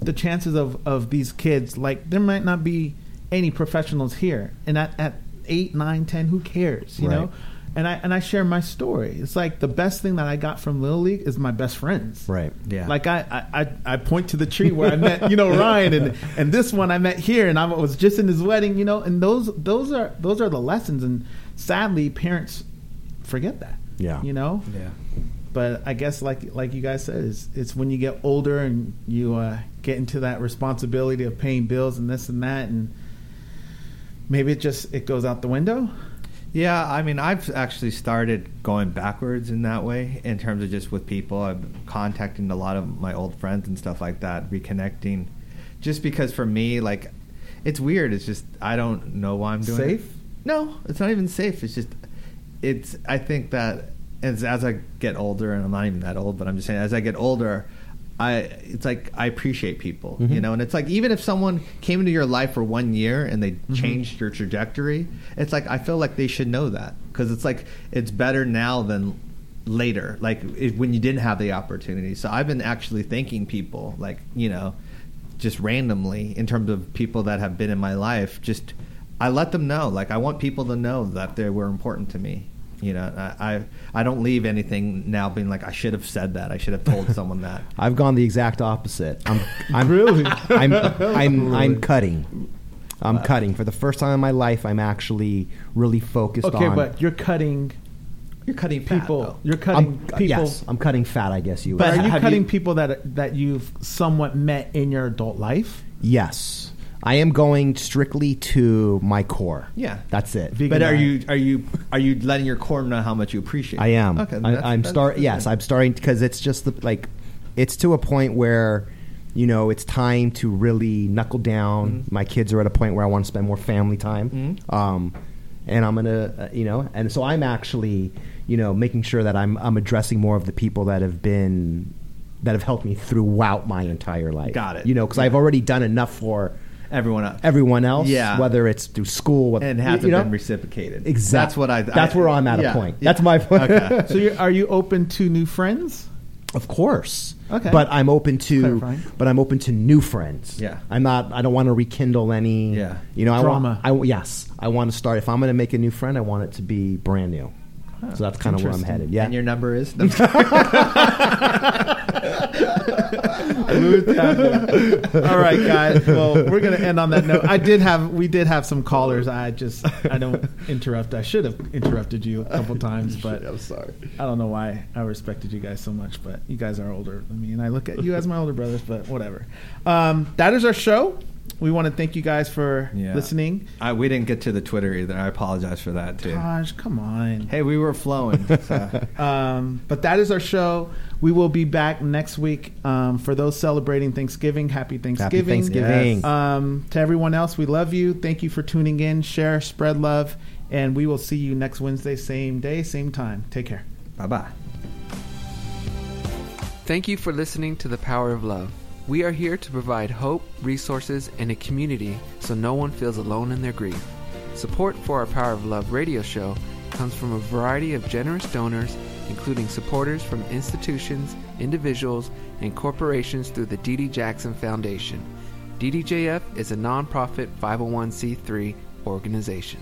the chances of of these kids like there might not be any professionals here. And at at eight nine ten who cares you know? Right. And I and I share my story it's like the best thing that I got from little league is my best friends Right. Yeah. like I, I, I- I point to the tree where I met, you know, *laughs* Ryan and, and this one I met here and I was just in his wedding, you know, and those those are those are the lessons and sadly parents forget that. Yeah. You know? yeah But I guess like like you guys said, it's, it's when you get older and you uh, get into that responsibility of paying bills and this and that and maybe it just it goes out the window. Yeah, I mean, I've actually started going backwards in that way in terms of just with people. I've been contacting a lot of my old friends and stuff like that, reconnecting. Just because for me, like, it's weird. It's just I don't know why I'm doing it. Safe? No, it's not even safe. It's just it's. I think that as as I get older, and I'm not even that old, but I'm just saying as I get older. I it's like I appreciate people, you Mhm. know, and it's like even if someone came into your life for one year and they changed your trajectory, it's like I feel like they should know that because it's like it's better now than later, like it, when you didn't have the opportunity. So I've been actually thanking people, like you know, just randomly in terms of people that have been in my life. Just I let them know, like I want people to know that they were important to me. You know, I I, I don't leave anything now being like I should have said that. I should have told someone that. *laughs* I've gone the exact opposite. I'm, I'm *laughs* Really? I'm, I'm, *laughs* I'm cutting. I'm uh, cutting for the first time in my life. I'm actually really focused Okay, on. Okay but you're cutting You're cutting people. though. You're cutting I'm, people. Yes, I'm cutting fat. I guess you. But are you cutting you- people that that you've somewhat met in your adult life? yes, I am going strictly to my core. Yeah. that's it. Vegan But are diet. you are you are you letting your core know how much you appreciate? I am. Okay, I, I'm that's start. Yes, I'm starting because it's just the, like, it's to a point where, you know, it's time to really knuckle down. Mhm. My kids are at a point where I want to spend more family time. Mhm. Um, and I'm gonna, uh, you know, and so I'm actually, you know, making sure that I'm I'm addressing more of the people that have been that have helped me throughout my entire life. Got it. You know, because Yeah. I've already done enough for everyone else. everyone else. Yeah. Whether it's through school, what, and it hasn't you know? been reciprocated. Exactly. That's what I. That's I- where I'm at yeah, a point. yeah. That's my point. Okay. *laughs* So you're, are you open to new friends? Of course. Okay. But I'm open to Clarifying. but I'm open to new friends. Yeah. I'm not I don't want to rekindle any Yeah. you know, Drama. I want I yes. I want to start if I'm going to make a new friend, I want it to be brand new. So that's kind of where I'm headed. Yeah. And your number is. *laughs* *laughs* All right, guys. Well, we're gonna end on that note. I did have we did have some callers. I just I don't interrupt. I should have interrupted you a couple times, *laughs* but I'm sorry. I don't know why I respected you guys so much. But you guys are older than me, and I look at you as my older brothers. But whatever. Um, that is our show. We want to thank you guys for Yeah. listening. I, we didn't get to the Twitter either. I apologize for that too. Gosh, come on. Hey, we were flowing. *laughs* So. Um, but that is our show. We will be back next week. Um, for those celebrating Thanksgiving, happy Thanksgiving. Happy Thanksgiving. Yes. Um, to everyone else, we love you. Thank you for tuning in. Share, spread love, and we will see you next Wednesday, same day, same time. Take care. bye bye. Thank you for listening to The Power of Love. We are here to provide hope, resources, and a community so no one feels alone in their grief. Support for our Power of Love radio show comes from a variety of generous donors, including supporters from institutions, individuals, and corporations through the Dee Jackson Foundation. DDJF is a nonprofit 501c3 organization.